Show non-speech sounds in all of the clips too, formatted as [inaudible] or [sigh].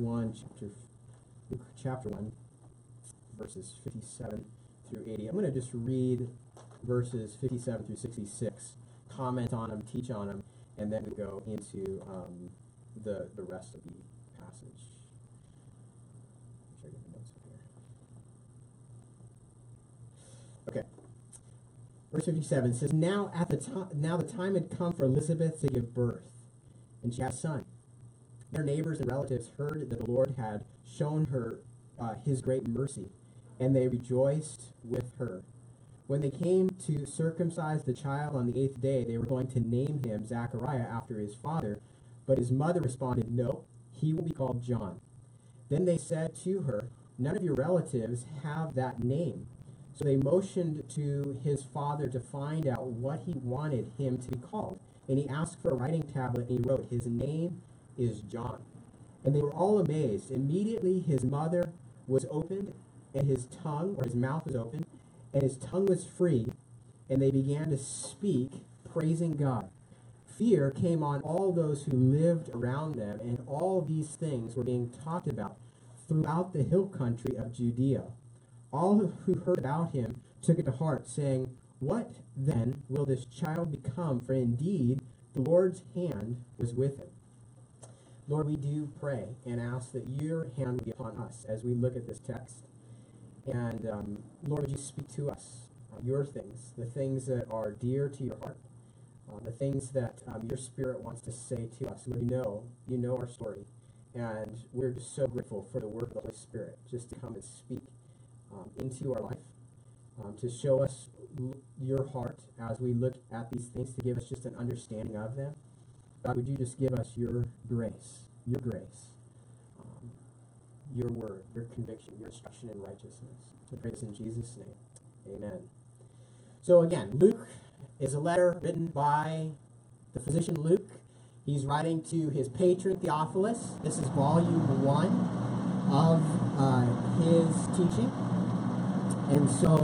1, chapter, chapter 1, verses 57 through 80. I'm going to just read verses 57 through 66, comment on them, teach on them, and then we go into um, the, the rest of the passage. Okay. Verse 57 says, Now at the time now the time had come for Elizabeth to give birth, and she had a son. Their neighbors and relatives heard that the Lord had shown her uh, his great mercy, and they rejoiced with her. When they came to circumcise the child on the eighth day, they were going to name him Zechariah after his father, but his mother responded, No, he will be called John. Then they said to her, None of your relatives have that name. So they motioned to his father to find out what he wanted him to be called. And he asked for a writing tablet, and he wrote, His name is John. And they were all amazed. Immediately his mother was opened, and his tongue, or his mouth was opened, and his tongue was free, and they began to speak, praising God. Fear came on all those who lived around them, and all these things were being talked about throughout the hill country of Judea. All who heard about him took it to heart, saying, What then will this child become? For indeed the Lord's hand was with him. Lord, we do pray and ask that your hand be upon us as we look at this text. And um, Lord, would you speak to us, uh, your things, the things that are dear to your heart, uh, the things that um, your Spirit wants to say to us. Lord, you know, you know our story. And we're just so grateful for the work of the Holy Spirit just to come and speak um, into our life, um, to show us your heart as we look at these things, to give us just an understanding of them. God, would you just give us your grace, your grace, um, your word, your conviction, your instruction in righteousness. To praise in Jesus' name. Amen. So again, Luke is a letter written by the physician Luke. He's writing to his patron Theophilus. This is volume one of uh, his teaching. And so,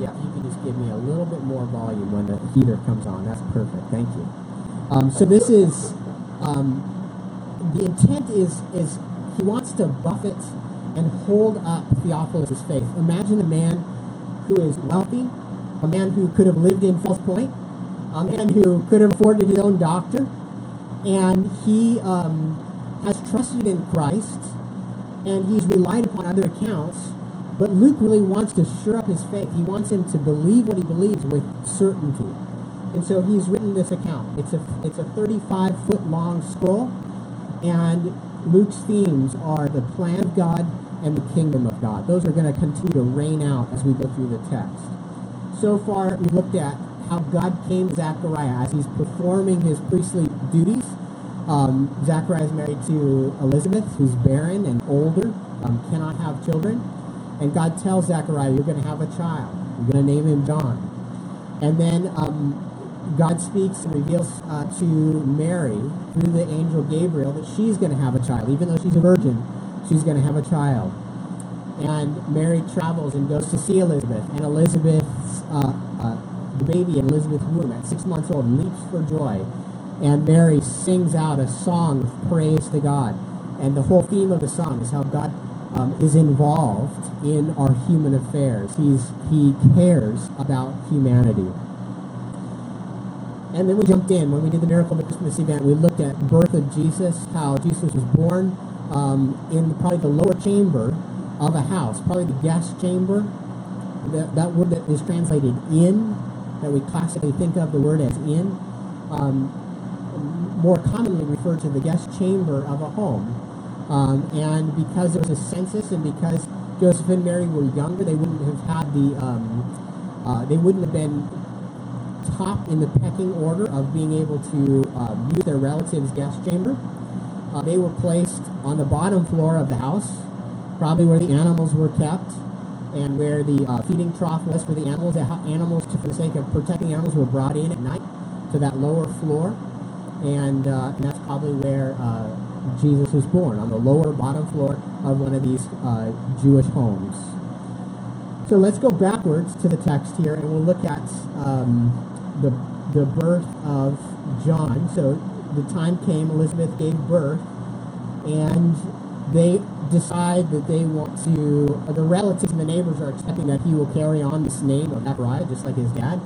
yeah, you can just give me a little bit more volume when the heater comes on. That's perfect. Thank you. Um, so this is um, the intent is is he wants to buffet and hold up Theophilus' faith. Imagine a man who is wealthy, a man who could have lived in Fells Point, a man who could have afforded his own doctor, and he um, has trusted in Christ, and he's relied upon other accounts. But Luke really wants to stir up his faith. He wants him to believe what he believes with certainty. And so he's written this account. It's a it's a 35 foot long scroll, and Luke's themes are the plan of God and the kingdom of God. Those are going to continue to reign out as we go through the text. So far, we looked at how God came to Zechariah as he's performing his priestly duties. Um, Zechariah is married to Elizabeth, who's barren and older, um, cannot have children. And God tells Zechariah, You're going to have a child. You're going to name him John. And then um, God speaks and reveals uh, to Mary through the angel Gabriel that she's going to have a child. Even though she's a virgin, she's going to have a child. And Mary travels and goes to see Elizabeth. And Elizabeth's, uh, uh, the baby in Elizabeth's womb at six months old leaps for joy. And Mary sings out a song of praise to God. And the whole theme of the song is how God um, is involved in our human affairs. He's, he cares about humanity. And then we jumped in when we did the Miracle of Christmas event. We looked at birth of Jesus, how Jesus was born um, in probably the lower chamber of a house, probably the guest chamber. That, that word that is translated in, that we classically think of the word as in, um, more commonly referred to the guest chamber of a home. Um, and because there was a census, and because Joseph and Mary were younger, they wouldn't have had the, um, uh, they wouldn't have been top in the pecking order of being able to uh, use their relative's guest chamber. Uh, they were placed on the bottom floor of the house, probably where the animals were kept, and where the uh, feeding trough was for the animals. The animals, for the sake of protecting animals, were brought in at night to that lower floor, and, uh, and that's probably where uh, Jesus was born, on the lower bottom floor of one of these uh, Jewish homes. So let's go backwards to the text here, and we'll look at um, the, the birth of John. So the time came, Elizabeth gave birth, and they decide that they want to, the relatives and the neighbors are expecting that he will carry on this name of Zechariah, just like his dad.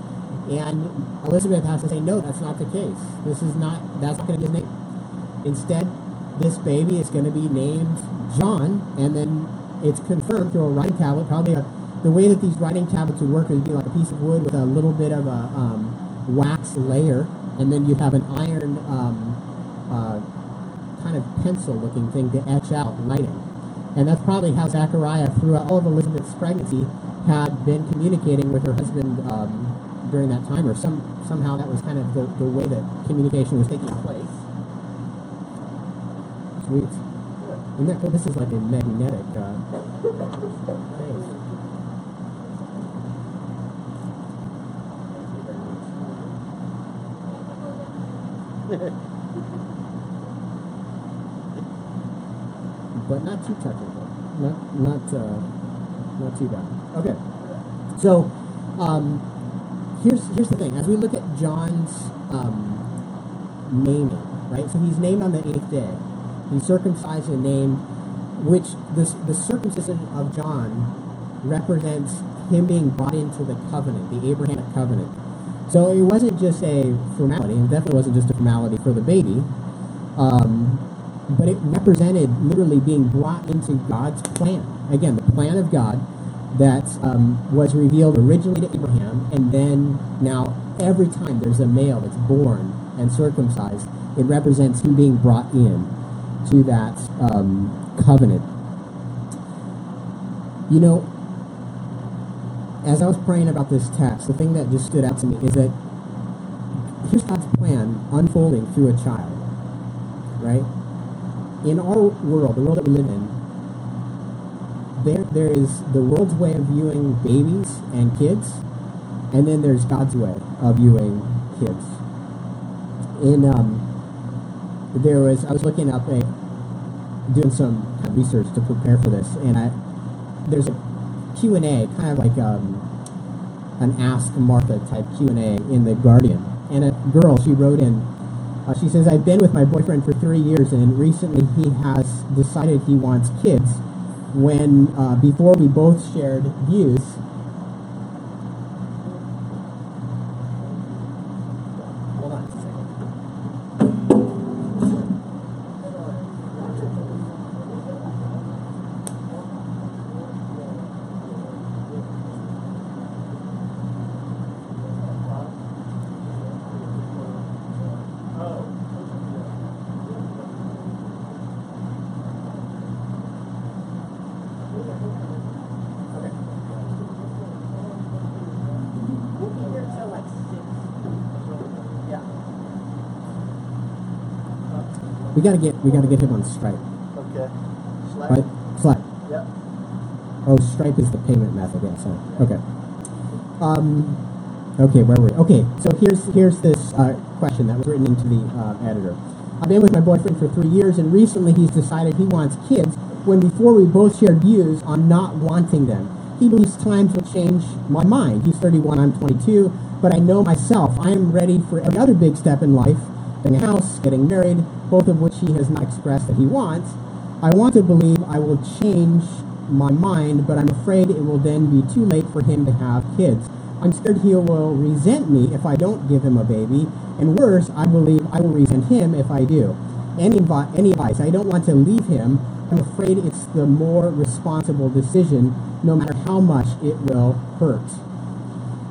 And Elizabeth has to say, no, that's not the case. This is not, that's not going to be his name. Instead, this baby is going to be named John, and then it's confirmed through a writing tablet. Probably a, the way that these writing tablets would work would be like a piece of wood with a little bit of a um, wax layer, and then you'd have an iron um, uh, kind of pencil-looking thing to etch out writing. And that's probably how Zechariah, throughout all of Elizabeth's pregnancy, had been communicating with her husband um, during that time, or some somehow that was kind of the, the way that communication was taking place. Sweet. And that this is like a magnetic uh, thing. [laughs] but not too technical. Not not uh, not too bad. Okay. So um, here's here's the thing. As we look at John's um, naming, right? So he's named on the eighth day. He's circumcised and named, which this the circumcision of John represents him being brought into the covenant, the Abrahamic covenant. So it wasn't just a formality, and definitely wasn't just a formality for the baby. Um, but it represented literally being brought into God's plan. Again, the plan of God that um, was revealed originally to Abraham, and then now every time there's a male that's born and circumcised, it represents him being brought in to that um, covenant. You know, as I was praying about this text, the thing that just stood out to me is that here's God's plan unfolding through a child, right? in our world, the world that we live in, there there is the world's way of viewing babies and kids, and then there's God's way of viewing kids. In um, there was I was looking up a doing some research to prepare for this, and I there's a Q and A, kind of like um, an Ask Martha type Q and A in the Guardian, and a girl she wrote in uh, she says, I've been with my boyfriend for three years, and recently he has decided he wants kids. When, uh, before we both shared views, We gotta get we gotta get him on Stripe. Okay. Slack? Right? Slack. Yep. Oh, Stripe is the payment method. Yeah. So okay. Um. Okay, where were we? Okay, so here's here's this uh, question that was written into the uh, editor. I've been with my boyfriend for three years, and recently he's decided he wants kids. When before we both shared views on not wanting them. He believes times will change my mind. He's 31, I'm 22, but I know myself. I am ready for every other big step in life getting a house, getting married, both of which he has not expressed that he wants. I want to believe I will change my mind, but I'm afraid it will then be too late for him to have kids. I'm scared he will resent me if I don't give him a baby, and worse, I believe I will resent him if I do. Any, any advice? I don't want to leave him. I'm afraid it's the more responsible decision, no matter how much it will hurt.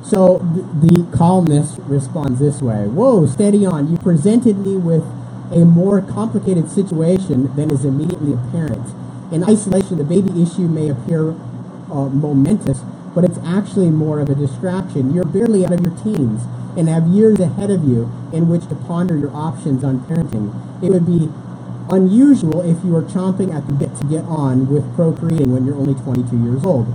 So the columnist responds this way Whoa, steady on. You presented me with a more complicated situation than is immediately apparent. In isolation, the baby issue may appear uh, momentous, but it's actually more of a distraction. You're barely out of your teens and have years ahead of you in which to ponder your options on parenting. It would be unusual if you were chomping at the bit to get on with procreating when you're only 22 years old.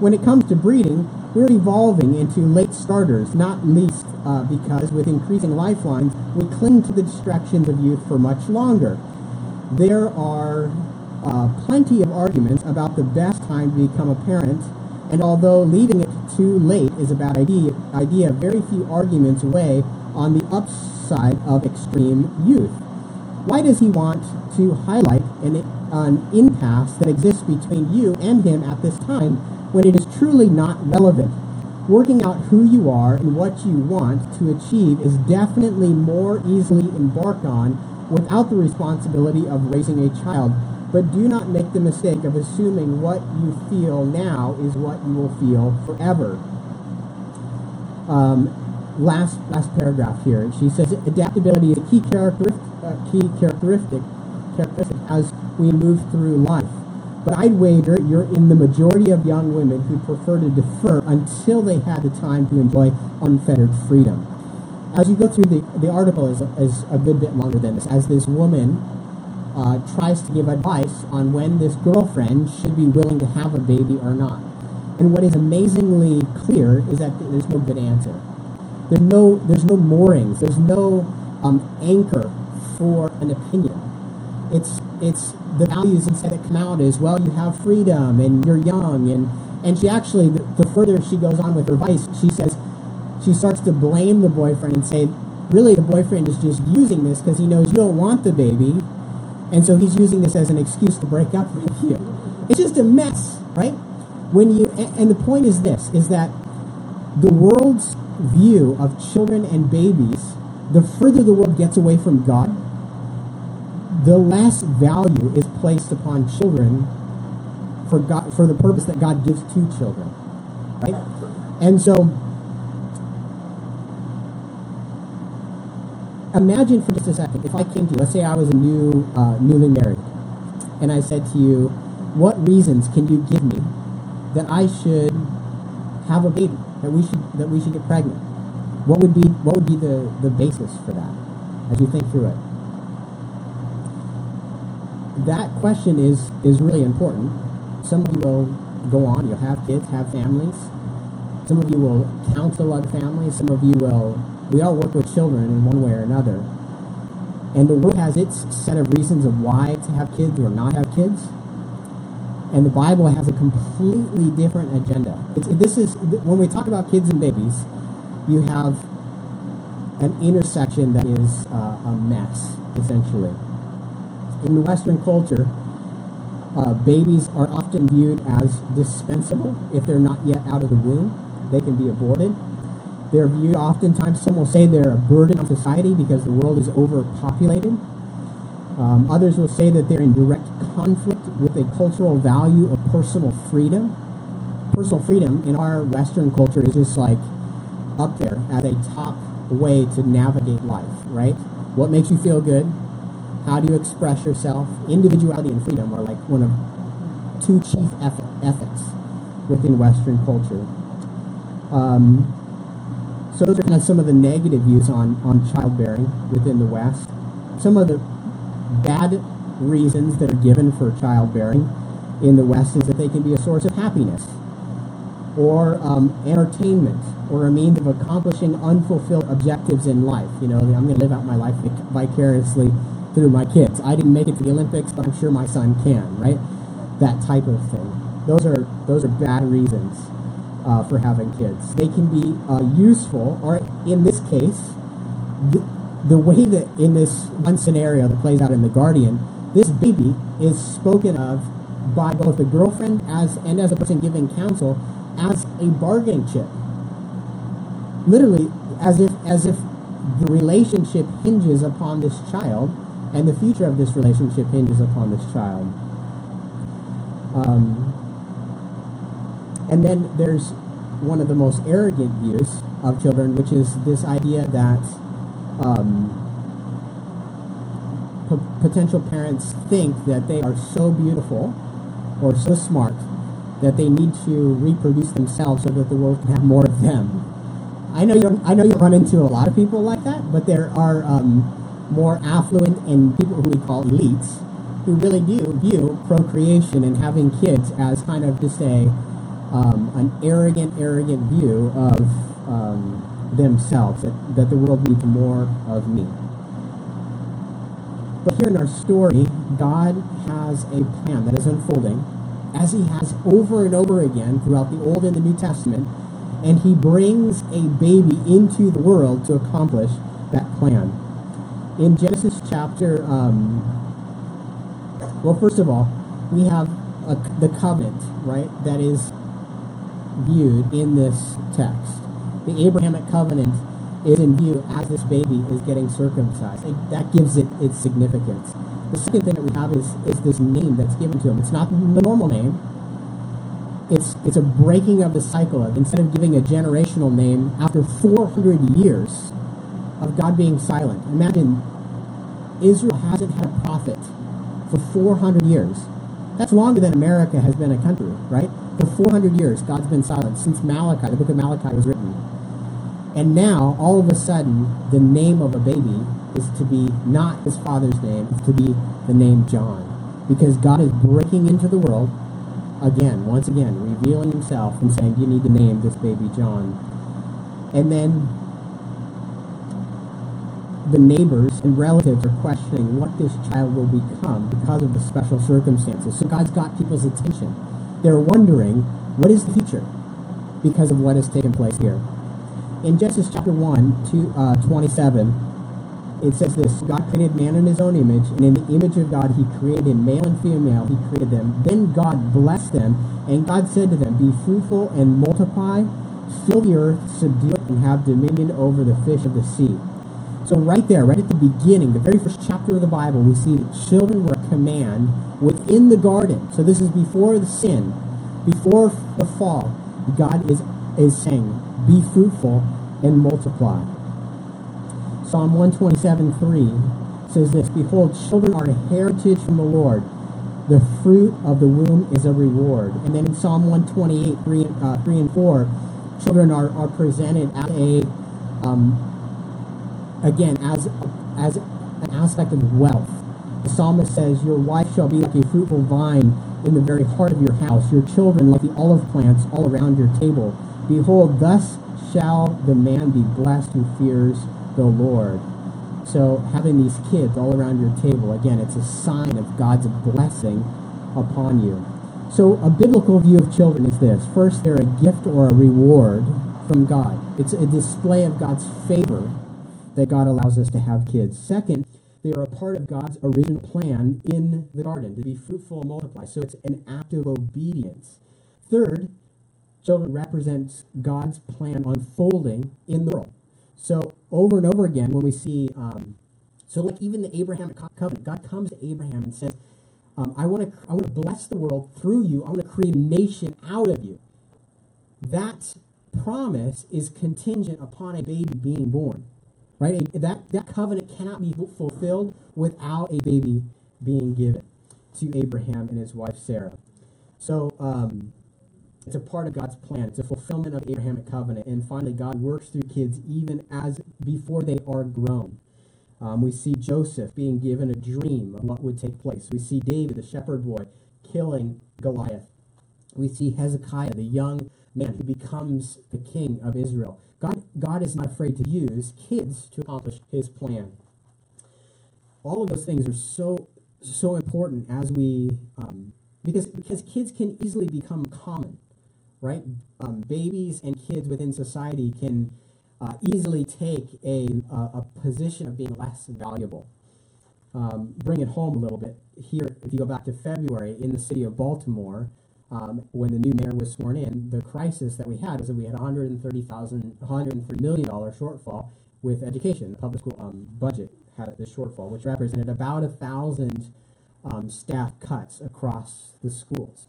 When it comes to breeding, we're evolving into late starters, not least uh, because with increasing lifelines, we cling to the distractions of youth for much longer. There are uh, plenty of arguments about the best time to become a parent, and although leaving it too late is a bad idea, idea very few arguments weigh on the upside of extreme youth. Why does he want to highlight an, an impasse that exists between you and him at this time when it is truly not relevant. Working out who you are and what you want to achieve is definitely more easily embarked on without the responsibility of raising a child. But do not make the mistake of assuming what you feel now is what you will feel forever. Um, last last paragraph here. She says adaptability is a key characteristic, uh, key characteristic, characteristic as we move through life. But I'd wager you're in the majority of young women who prefer to defer until they had the time to enjoy unfettered freedom. As you go through the, the article is, is a good bit longer than this. As this woman uh, tries to give advice on when this girlfriend should be willing to have a baby or not. And what is amazingly clear is that there's no good answer. There's no there's no moorings. There's no um, anchor for an opinion. It's it's the values instead that come out is well you have freedom and you're young and and she actually the, the further she goes on with her vice, she says she starts to blame the boyfriend and say really the boyfriend is just using this because he knows you don't want the baby and so he's using this as an excuse to break up with you. It's just a mess, right? When you and the point is this is that the world's view of children and babies, the further the world gets away from God, the less value is placed upon children for God for the purpose that God gives to children. Right? And so imagine for just a second if I came to you, let's say I was a new uh, newly married, and I said to you, what reasons can you give me that I should have a baby, that we should that we should get pregnant? What would be what would be the, the basis for that as you think through it? That question is is really important. Some of you will go on, you'll have kids, have families. Some of you will counsel other families. Some of you will we all work with children in one way or another. And the world has its set of reasons of why to have kids or not have kids. And the Bible has a completely different agenda. It's, this is when we talk about kids and babies, you have an intersection that is uh, a mess, essentially. In Western culture, uh, babies are often viewed as dispensable if they're not yet out of the womb. They can be aborted they're viewed oftentimes, some will say they're a burden on society because the world is overpopulated. Um, others will say that they're in direct conflict with a cultural value of personal freedom. Personal freedom in our Western culture is just like up there as a top way to navigate life, right? What makes you feel good? How do you express yourself? Individuality and freedom are like one of two chief ethics within Western culture. Um, so those are kind of some of the negative views on, on childbearing within the West. Some of the bad reasons that are given for childbearing in the West is that they can be a source of happiness or um, entertainment or a means of accomplishing unfulfilled objectives in life. You know, I'm going to live out my life vicariously through my kids. I didn't make it to the Olympics, but I'm sure my son can, right? That type of thing. Those are those are bad reasons uh, for having kids. They can be uh, useful, or in this case, the, the way that in this one scenario that plays out in The Guardian, this baby is spoken of by both the girlfriend as and as a person giving counsel as a bargaining chip. Literally, as if as if the relationship hinges upon this child, and the future of this relationship hinges upon this child. Um, and then there's one of the most arrogant views of children, which is this idea that um, p- potential parents think that they are so beautiful or so smart that they need to reproduce themselves so that the world can have more of them. I know you I know you run into a lot of people like that, but there are um, more affluent and people who we call elites who really do view procreation and having kids as kind of just a um, an arrogant, arrogant view of um, themselves, that, that the world needs more of me. But here in our story, God has a plan that is unfolding, as he has over and over again throughout the Old and the New Testament, and he brings a baby into the world to accomplish that plan. In Genesis chapter um, Well, first of all, we have a, the covenant, right, that is viewed in this text. The Abrahamic covenant is in view as this baby is getting circumcised. It, that gives it its significance. The second thing that we have is, is this name that's given to him. It's not the normal name. It's, it's a breaking of the cycle of instead of giving a generational name after 400 years of God being silent. Imagine Israel hasn't had a prophet for 400 years. That's longer than America has been a country, right? For 400 years, God's been silent since Malachi, the book of Malachi was written. And now, all of a sudden, the name of a baby is to be not his father's name, it's to be the name John. Because God is breaking into the world again, once again, revealing himself and saying, You need to name this baby John. And then the neighbors and relatives are questioning what this child will become because of the special circumstances. So God's got people's attention. They're wondering, what is the future because of what has taken place here? In Genesis chapter 1, to, uh, 27, it says this God created man in his own image, and in the image of God he created him, male and female, he created them. Then God blessed them, and God said to them, Be fruitful and multiply, fill the earth, subdue it, and have dominion over the fish of the sea so right there, right at the beginning, the very first chapter of the Bible, we see that children were a command within the garden. So this is before the sin, before the fall. God is, is saying, be fruitful and multiply. Psalm 127, 3 says this, Behold, children are a heritage from the Lord. The fruit of the womb is a reward. And then in Psalm 128, 3, uh, 3 and 4, children are, are presented as a um, again, as, as an aspect of wealth. The psalmist says, Your wife shall be like a fruitful vine in the very heart of your house, your children like the olive plants all around your table. Behold, thus shall the man be blessed who fears the Lord. So having these kids all around your table, again, it's a sign of God's blessing upon you. So a biblical view of children is this. First, they're a gift or a reward from God. It's a display of God's favor that God allows us to have kids. Second, they are a part of God's original plan in the garden to be fruitful and multiply. So it's an act of obedience. Third, children represents God's plan unfolding in the world. So over and over again, when we see, um, so like even the Abrahamic covenant, God comes to Abraham and says, um, "I want to, I want to bless the world through you. I want to create a nation out of you." That promise is contingent upon a baby being born. Right? That, that covenant cannot be fulfilled without a baby being given to Abraham and his wife Sarah. So um, it's a part of God's plan. It's a fulfillment of the Abrahamic covenant. And finally, God works through kids even as before they are grown. Um, we see Joseph being given a dream of what would take place. We see David, the shepherd boy, killing Goliath. We see Hezekiah, the young man who becomes the king of Israel. God, God is not afraid to use kids to accomplish his plan. All of those things are so so important as we um, because because kids can easily become common, right? Um, babies and kids within society can uh, easily take a, a, a position of being less valuable. Um, bring it home a little bit here. If you go back to February in the city of Baltimore, um, when the new mayor was sworn in, the crisis that we had was that we had 130,000, 103 million dollar shortfall with education. The public school um, budget had this shortfall, which represented about a thousand um, staff cuts across the schools.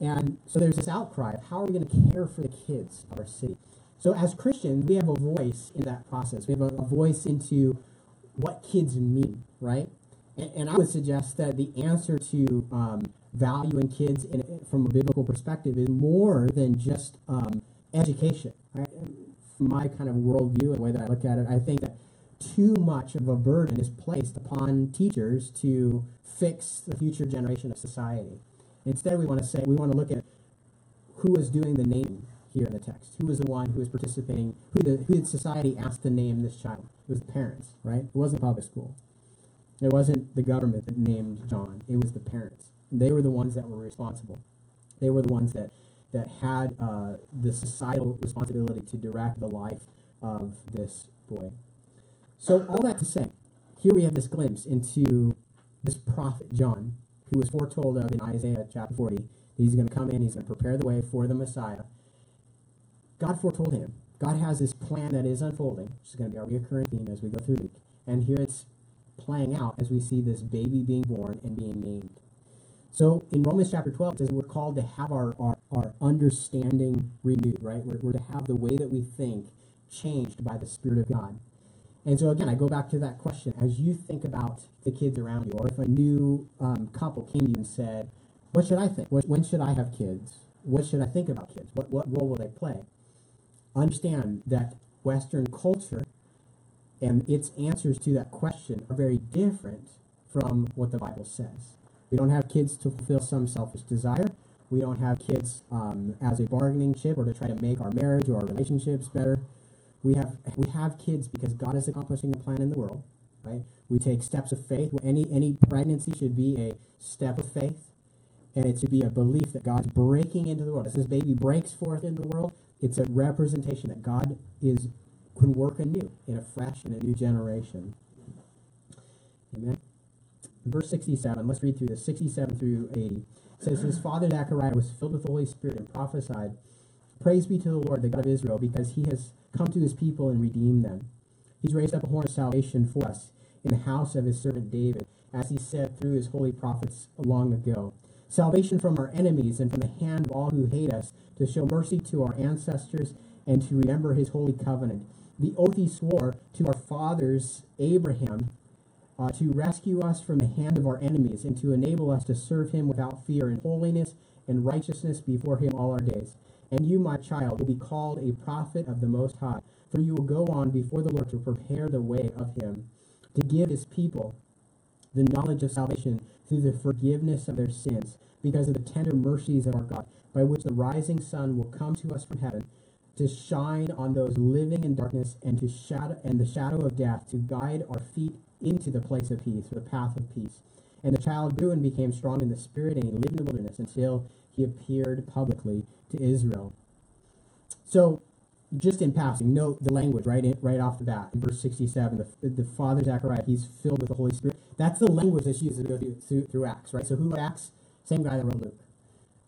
And so there's this outcry of how are we going to care for the kids of our city? So as Christians, we have a voice in that process. We have a, a voice into what kids mean, right? And, I would suggest that the answer to um, valuing kids in, from a biblical perspective is more than just um, education. Right? From my kind of worldview and the way that I look at it, I think that too much of a burden is placed upon teachers to fix the future generation of society. Instead, we want to say we want to look at who is doing the naming here in the text. Who was the one who was participating? Who the who did society ask to name this child? It was the parents, right? It wasn't public school. It wasn't the government that named John. It was the parents. They were the ones that were responsible. They were the ones that that had uh, the societal responsibility to direct the life of this boy. So all that to say, here we have this glimpse into this prophet John, who was foretold of in Isaiah chapter 40. He's going to come in, he's going to prepare the way for the Messiah. God foretold him. God has this plan that is unfolding, which is going to be our recurring theme as we go through the week. And here it's playing out as we see this baby being born and being named. So in Romans chapter 12, it says we're called to have our, our, our understanding renewed, right? We're, we're to have the way that we think changed by the Spirit of God. And so again, I go back to that question. As you think about the kids around you, or if a new um, couple came to you and said, what should I think? When should I have kids? What should I think about kids? What, what role will they play? Understand that Western culture and its answers to that question are very different from what the Bible says. We don't have kids to fulfill some selfish desire. We don't have kids um, as a bargaining chip or to try to make our marriage or our relationships better. We have we have kids because God is accomplishing a plan in the world, right? We take steps of faith. Any any pregnancy should be a step of faith, and it should be a belief that God's breaking into the world. As this baby breaks forth in the world, it's a representation that God is can work anew in a fresh and a new generation. Amen verse 67, let's read through this 67 through 80. It says, His father Zechariah was filled with the Holy Spirit and prophesied, Praise be to the Lord, the God of Israel, because he has come to his people and redeemed them. He's raised up a horn of salvation for us in the house of his servant David, as he said through his holy prophets long ago. Salvation from our enemies and from the hand of all who hate us, to show mercy to our ancestors and to remember his holy covenant. The oath he swore to our fathers, Abraham, uh, to rescue us from the hand of our enemies and to enable us to serve him without fear in holiness and righteousness before him all our days. And you, my child, will be called a prophet of the Most High, for you will go on before the Lord to prepare the way of him, to give his people the knowledge of salvation through the forgiveness of their sins, because of the tender mercies of our God, by which the rising sun will come to us from heaven, to shine on those living in darkness and to shadow and the shadow of death, to guide our feet into the place of peace, the path of peace. And the child grew and became strong in the spirit, and he lived in the wilderness until he appeared publicly to Israel. So, just in passing, note the language right in, right off the bat in verse 67. The, the father Zechariah, he's filled with the Holy Spirit. That's the language that's used to go through, through, through Acts, right? So, who Acts? Same guy that wrote Luke.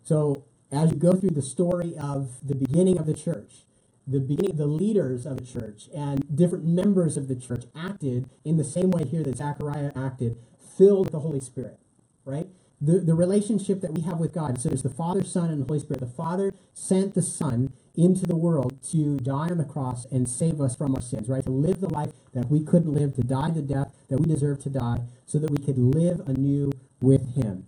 So, as you go through the story of the beginning of the church, the beginning, the leaders of the church and different members of the church acted in the same way here that Zechariah acted, filled with the Holy Spirit, right? The, the relationship that we have with God. So there's the Father, Son, and the Holy Spirit. The Father sent the Son into the world to die on the cross and save us from our sins, right? To live the life that we couldn't live, to die the death that we deserve to die, so that we could live anew with Him.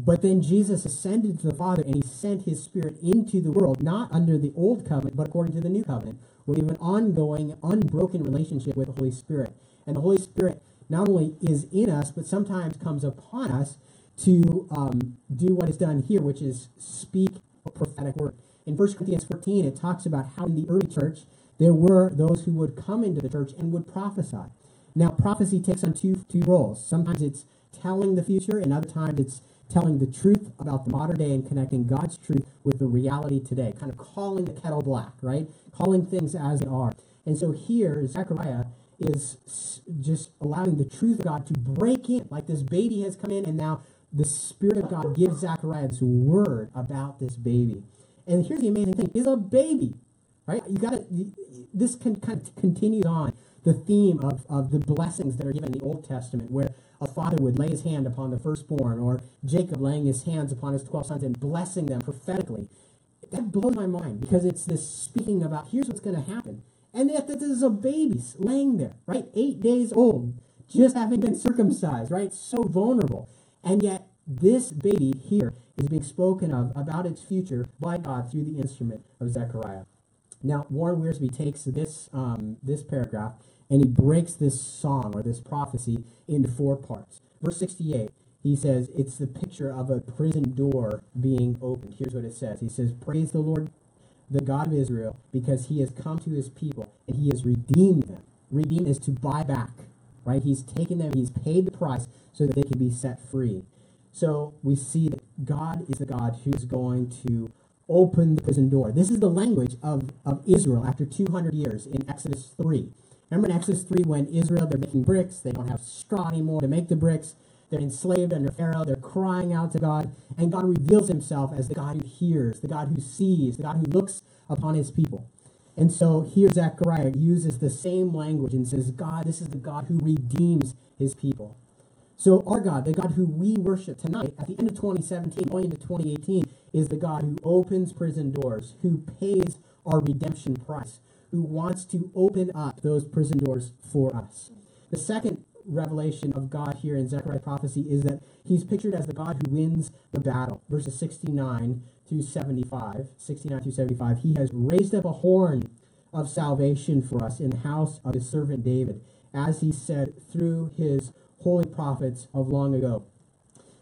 But then Jesus ascended to the Father and he sent his Spirit into the world, not under the old covenant, but according to the new covenant, where we have an ongoing, unbroken relationship with the Holy Spirit. And the Holy Spirit not only is in us, but sometimes comes upon us to um, do what is done here, which is speak a prophetic word. In 1 Corinthians 14, it talks about how in the early church there were those who would come into the church and would prophesy. Now, prophecy takes on two, two roles. Sometimes it's telling the future, and other times it's telling the truth about the modern day and connecting God's truth with the reality today, kind of calling the kettle black, right? Calling things as they are. And so here, Zechariah is just allowing the truth of God to break in, like this baby has come in, and now the Spirit of God gives Zechariah this word about this baby. And here's the amazing thing: is a baby, right? You got to. This can kind of continues on the theme of, of the blessings that are given in the Old Testament, where a father would lay his hand upon the firstborn, or Jacob laying his hands upon his 12 sons and blessing them prophetically. That blows my mind because it's this speaking about here's what's going to happen. And yet, this is a baby laying there, right? Eight days old, just having been circumcised, right? So vulnerable. And yet, this baby here is being spoken of about its future by God through the instrument of Zechariah. Now, Warren Wiersbe takes this, um, this paragraph and he breaks this song or this prophecy into four parts. Verse 68, he says it's the picture of a prison door being opened. Here's what it says He says, Praise the Lord, the God of Israel, because he has come to his people and he has redeemed them. Redeem is to buy back, right? He's taken them, he's paid the price so that they can be set free. So we see that God is the God who's going to open the prison door. This is the language of, of Israel after 200 years in Exodus 3. Remember in Exodus 3 when Israel, they're making bricks, they don't have straw anymore to make the bricks. They're enslaved under Pharaoh. They're crying out to God. And God reveals himself as the God who hears, the God who sees, the God who looks upon his people. And so here Zechariah uses the same language and says, God, this is the God who redeems his people. So our God, the God who we worship tonight, at the end of 2017, going into 2018, is the God who opens prison doors, who pays our redemption price, who wants to open up those prison doors for us. The second revelation of God here in Zechariah prophecy is that he's pictured as the God who wins the battle. Verses 69 through 75, 69 through 75, he has raised up a horn of salvation for us in the house of his servant David, as he said through his holy prophets of long ago.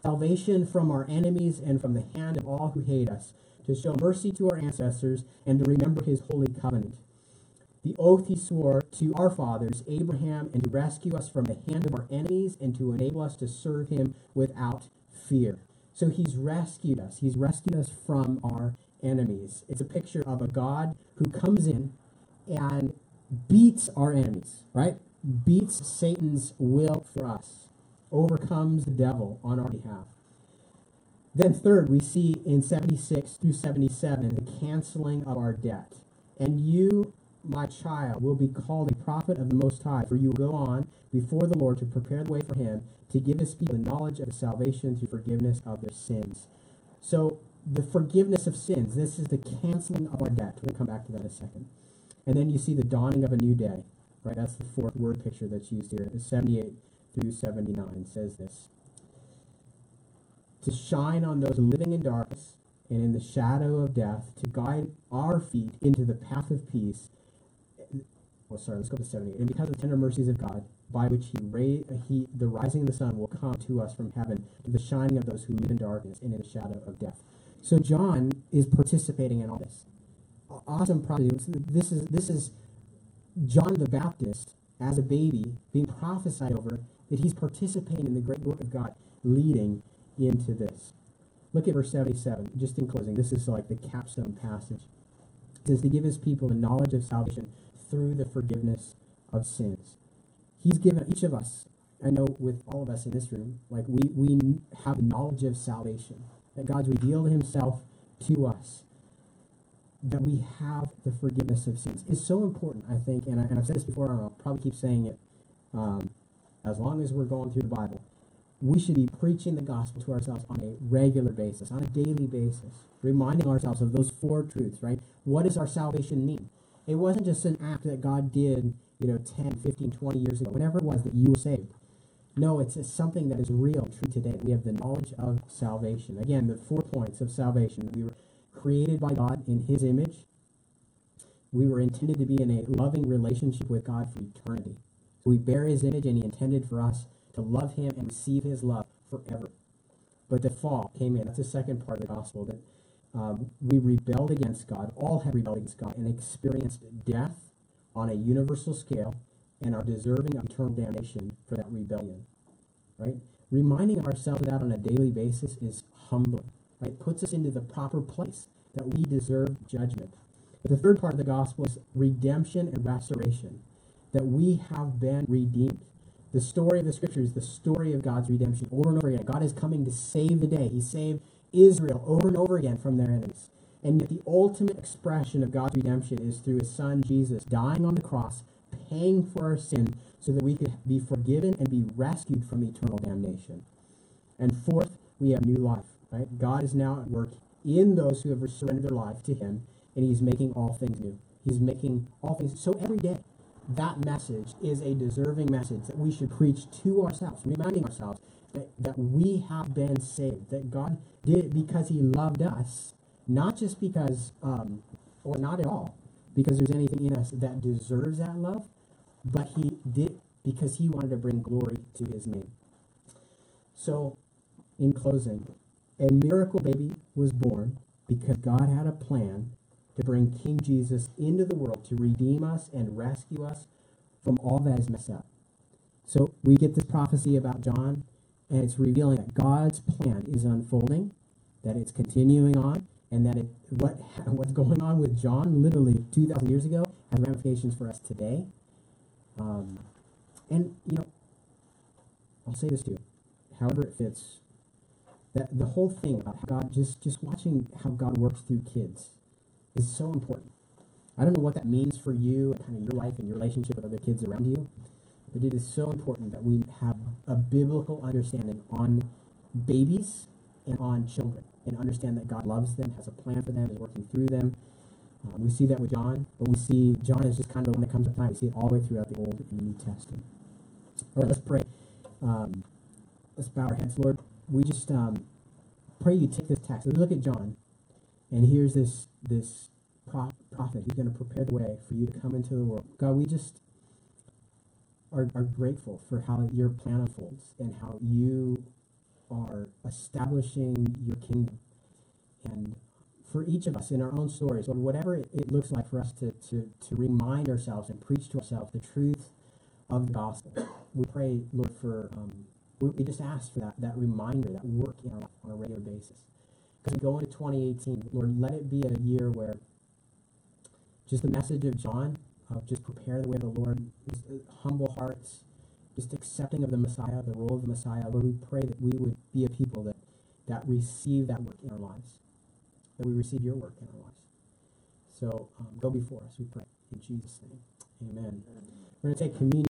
Salvation from our enemies and from the hand of all who hate us, to show mercy to our ancestors and to remember his holy covenant the oath he swore to our fathers, Abraham, and to rescue us from the hand of our enemies and to enable us to serve him without fear. So he's rescued us. He's rescued us from our enemies. It's a picture of a God who comes in and beats our enemies, right? Beats Satan's will for us, overcomes the devil on our behalf. Then, third, we see in 76 through 77 the canceling of our debt. And you my child will be called a prophet of the Most High, for you will go on before the Lord to prepare the way for him, to give his people the knowledge of salvation through forgiveness of their sins. So, the forgiveness of sins, this is the canceling of our debt. We'll come back to that in a second. And then you see the dawning of a new day, right? That's the fourth word picture that's used here. 78 through 79 says this To shine on those living in darkness and in the shadow of death, to guide our feet into the path of peace well, sorry, let's go to 78. And because of the tender mercies of God, by which he, ra- he the rising of the sun will come to us from heaven, to the shining of those who live in darkness and in the shadow of death. So John is participating in all this. Awesome prophecy. This is this is John the Baptist as a baby being prophesied over that he's participating in the great work of God, leading into this. Look at verse 77, just in closing. This is like the capstone passage. It says to give his people the knowledge of salvation through the forgiveness of sins. He's given each of us, I know with all of us in this room, like we, we have knowledge of salvation, that God's revealed himself to us, that we have the forgiveness of sins. is so important, I think, and, I, I've said this before, and I'll probably keep saying it um, as long as we're going through the Bible. We should be preaching the gospel to ourselves on a regular basis, on a daily basis, reminding ourselves of those four truths, right? What does our salvation mean? It wasn't just an act that God did, you know, 10, 15, 20 years ago, whatever it was that you were saved. No, it's, it's something that is real, true today. We have the knowledge of salvation. Again, the four points of salvation. We were created by God in his image. We were intended to be in a loving relationship with God for eternity. We bear his image, and he intended for us to love him and receive his love forever. But the fall came in. That's the second part of the gospel that um, we rebelled against God, all have rebelled against God, and experienced death on a universal scale and are deserving of eternal damnation for that rebellion. Right? Reminding ourselves of that on a daily basis is humbling. Right? It puts us into the proper place that we deserve judgment. But the third part of the gospel is redemption and restoration. That we have been redeemed. The story of the scriptures, the story of God's redemption over and over again. God is coming to save the day. He saved Israel over and over again from their enemies. And yet the ultimate expression of God's redemption is through his son Jesus dying on the cross, paying for our sin so that we could be forgiven and be rescued from eternal damnation. And fourth, we have new life, right? God is now at work in those who have surrendered their life to him, and he's making all things new. He's making all things so every day. That message is a deserving message that we should preach to ourselves, reminding ourselves that, that we have been saved, that God did it because he loved us, not just because, um, or not at all, because there's anything in us that deserves that love, but he did because he wanted to bring glory to his name. So, in closing, a miracle baby was born because God had a plan to bring King Jesus into the world to redeem us and rescue us from all that is messed up. So we get this prophecy about John and it's revealing that God's plan is unfolding, that it's continuing on, and that it, what [laughs] what's going on with John literally 2,000 years ago has ramifications for us today. Um, and, you know, I'll say this too. however it fits. That the whole thing about God just just watching how God works through kids is so important. I don't know what that means for you and kind of your life and your relationship with other kids around you, but it is so important that we have a biblical understanding on babies and on children and understand that God loves them, has a plan for them, is working through them. Um, we see that with John, but we see John is just kind of the one that comes to time. We see it all the way throughout the Old and New Testament. All right, let's pray. Um, let's bow our heads, Lord. We just um, pray you take this text. Let's look at John, and here's this this pro- prophet who's going to prepare the way for you to come into the world. God, we just are, are grateful for how your plan unfolds and how you are establishing your kingdom. And for each of us in our own stories, or whatever it, looks like for us to, to, to remind ourselves and preach to ourselves the truth of the gospel, we pray, Lord, for, um, we, just ask for that, that reminder, that work in our on a regular basis. Because we go into 2018, Lord, let it be a year where just the message of John, of just prepare the way of the Lord, just, uh, humble hearts, just accepting of the Messiah, the role of the Messiah. Lord, we pray that we would be a people that, that receive that work in our lives, that we receive your work in our lives. So um, go before us, we pray. In Jesus' name, amen. We're going to take communion.